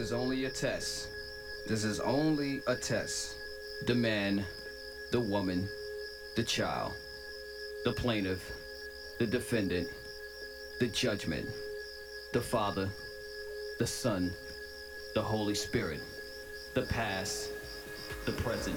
is only a test. This is only a test. The man, the woman, the child, the plaintiff, the defendant, the judgment, the Father, the Son, the Holy Spirit, the past, the present,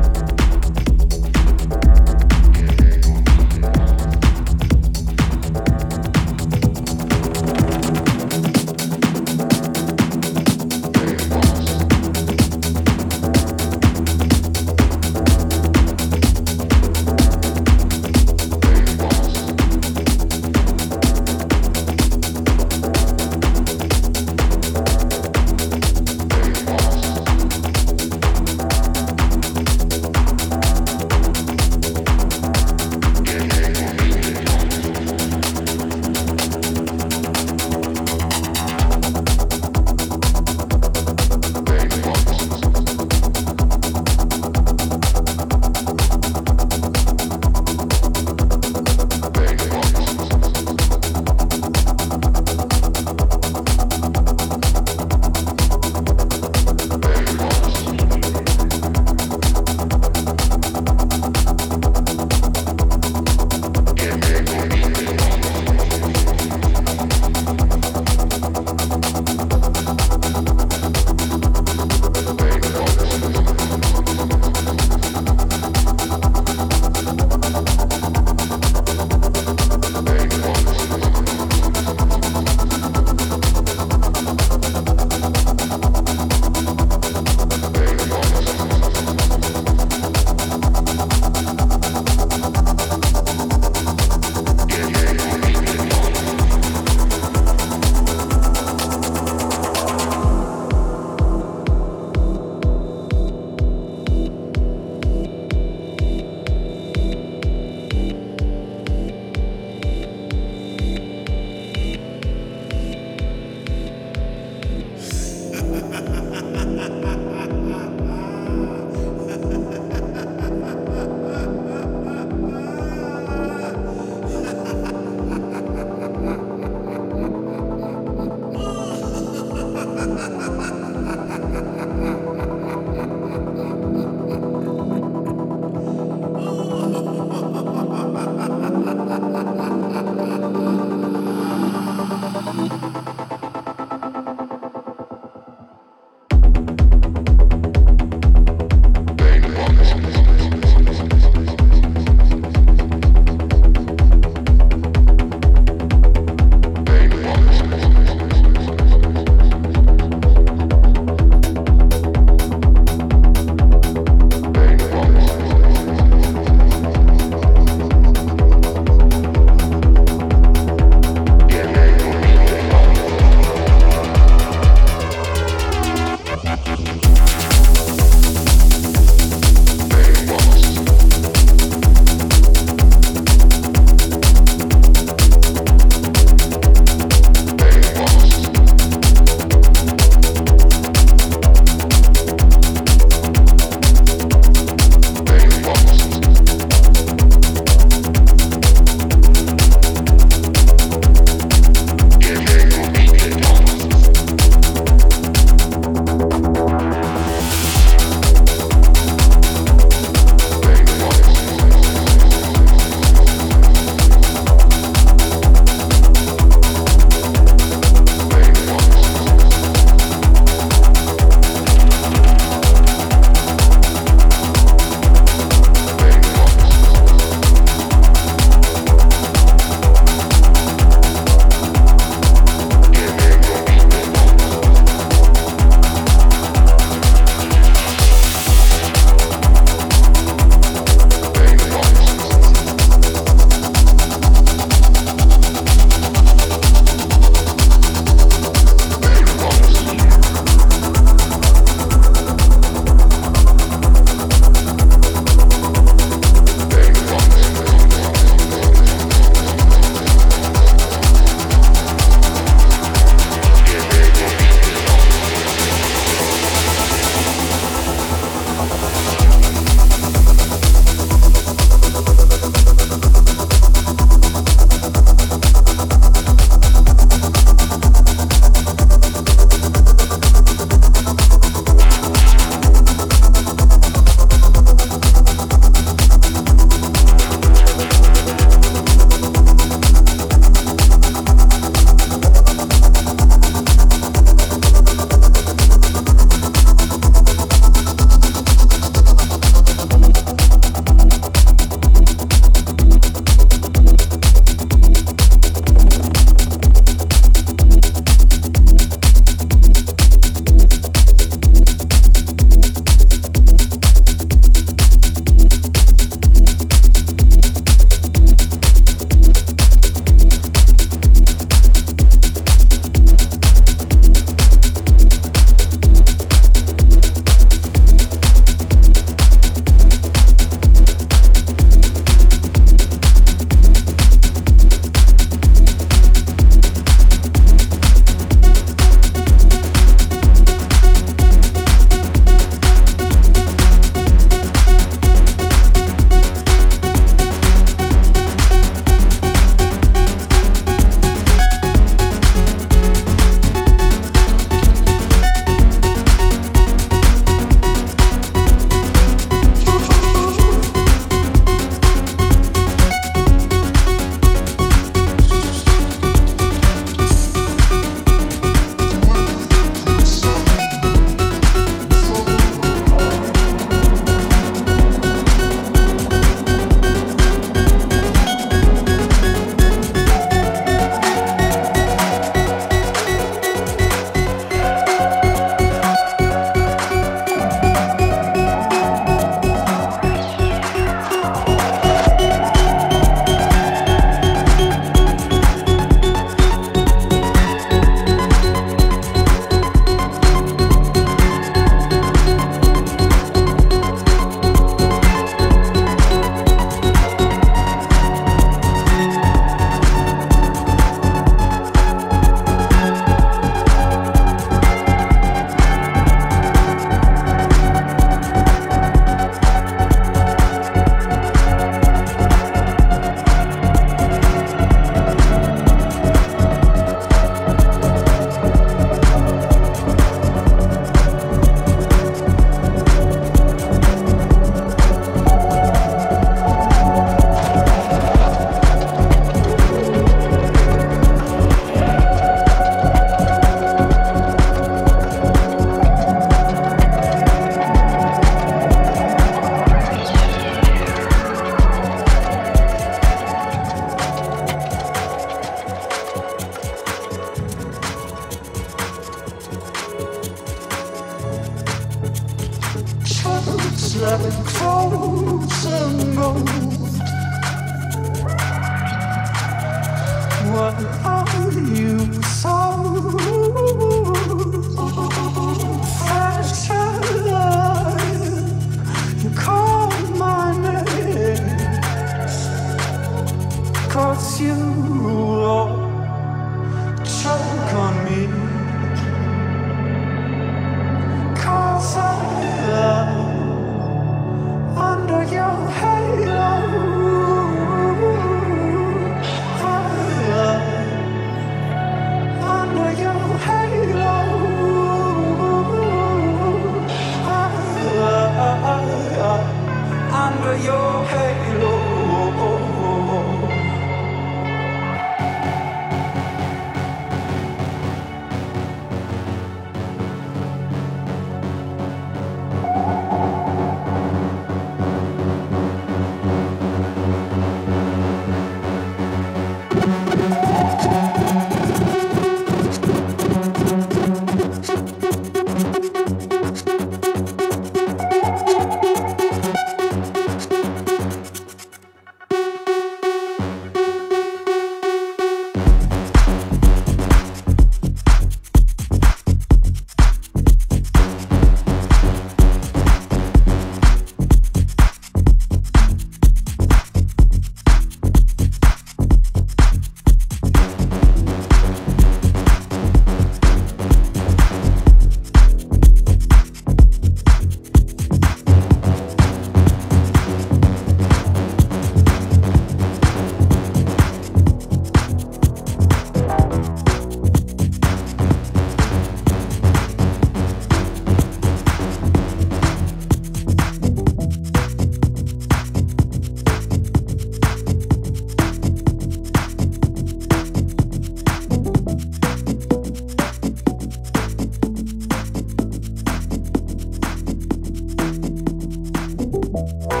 Bye.